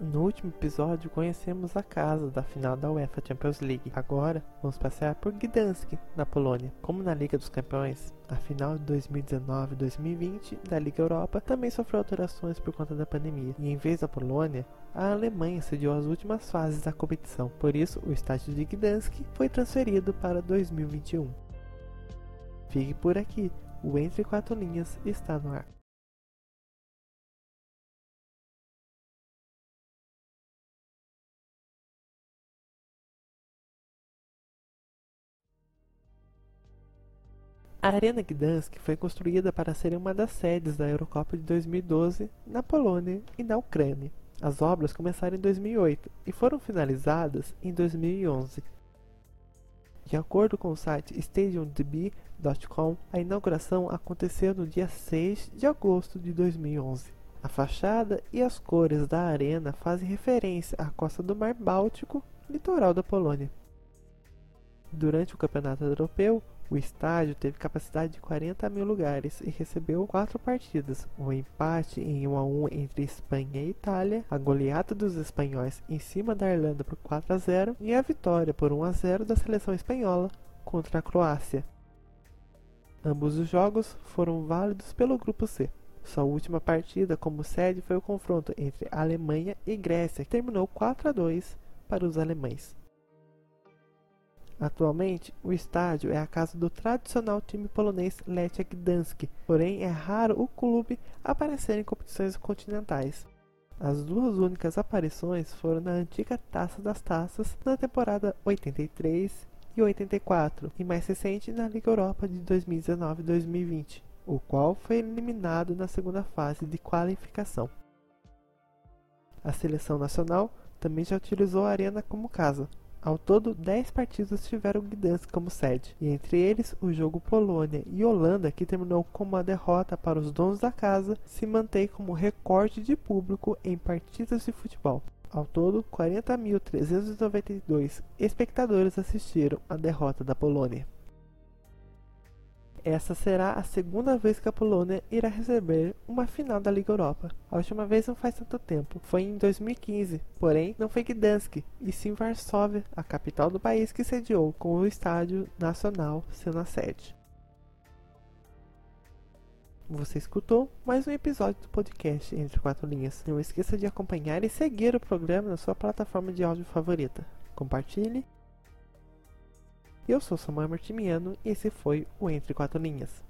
No último episódio conhecemos a casa da final da UEFA Champions League. Agora vamos passear por Gdansk, na Polônia. Como na Liga dos Campeões, a final de 2019-2020 da Liga Europa também sofreu alterações por conta da pandemia. E em vez da Polônia, a Alemanha cediu as últimas fases da competição. Por isso, o estádio de Gdansk foi transferido para 2021. Fique por aqui, o Entre Quatro Linhas está no ar. A Arena Gdansk foi construída para ser uma das sedes da Eurocopa de 2012 na Polônia e na Ucrânia. As obras começaram em 2008 e foram finalizadas em 2011. De acordo com o site StadiumDB.com, a inauguração aconteceu no dia 6 de agosto de 2011. A fachada e as cores da arena fazem referência à costa do Mar Báltico, litoral da Polônia. Durante o Campeonato Europeu, o estádio teve capacidade de 40 mil lugares e recebeu quatro partidas: o empate em 1 a 1 entre Espanha e Itália, a goleada dos espanhóis em cima da Irlanda por 4 a 0 e a vitória por 1 a 0 da seleção espanhola contra a Croácia. Ambos os jogos foram válidos pelo grupo C. Sua última partida como sede foi o confronto entre Alemanha e Grécia, que terminou 4 a 2 para os alemães. Atualmente, o estádio é a casa do tradicional time polonês Lechia Gdansk, porém é raro o clube aparecer em competições continentais. As duas únicas aparições foram na antiga Taça das Taças na temporada 83 e 84 e mais recente na Liga Europa de 2019-2020, o qual foi eliminado na segunda fase de qualificação. A seleção nacional também já utilizou a arena como casa, ao todo, 10 partidos tiveram Gdansk como sede, e entre eles o jogo Polônia e Holanda, que terminou com uma derrota para os donos da casa, se mantém como recorde de público em partidas de futebol. Ao todo, 40.392 espectadores assistiram à derrota da Polônia. Essa será a segunda vez que a Polônia irá receber uma final da Liga Europa. A última vez não faz tanto tempo, foi em 2015, porém não foi Gdansk, e sim Varsóvia, a capital do país que sediou, com o estádio nacional sendo a sede. Você escutou mais um episódio do podcast Entre Quatro Linhas. Não esqueça de acompanhar e seguir o programa na sua plataforma de áudio favorita. Compartilhe eu sou Samuel Martimiano e esse foi o Entre Quatro Linhas.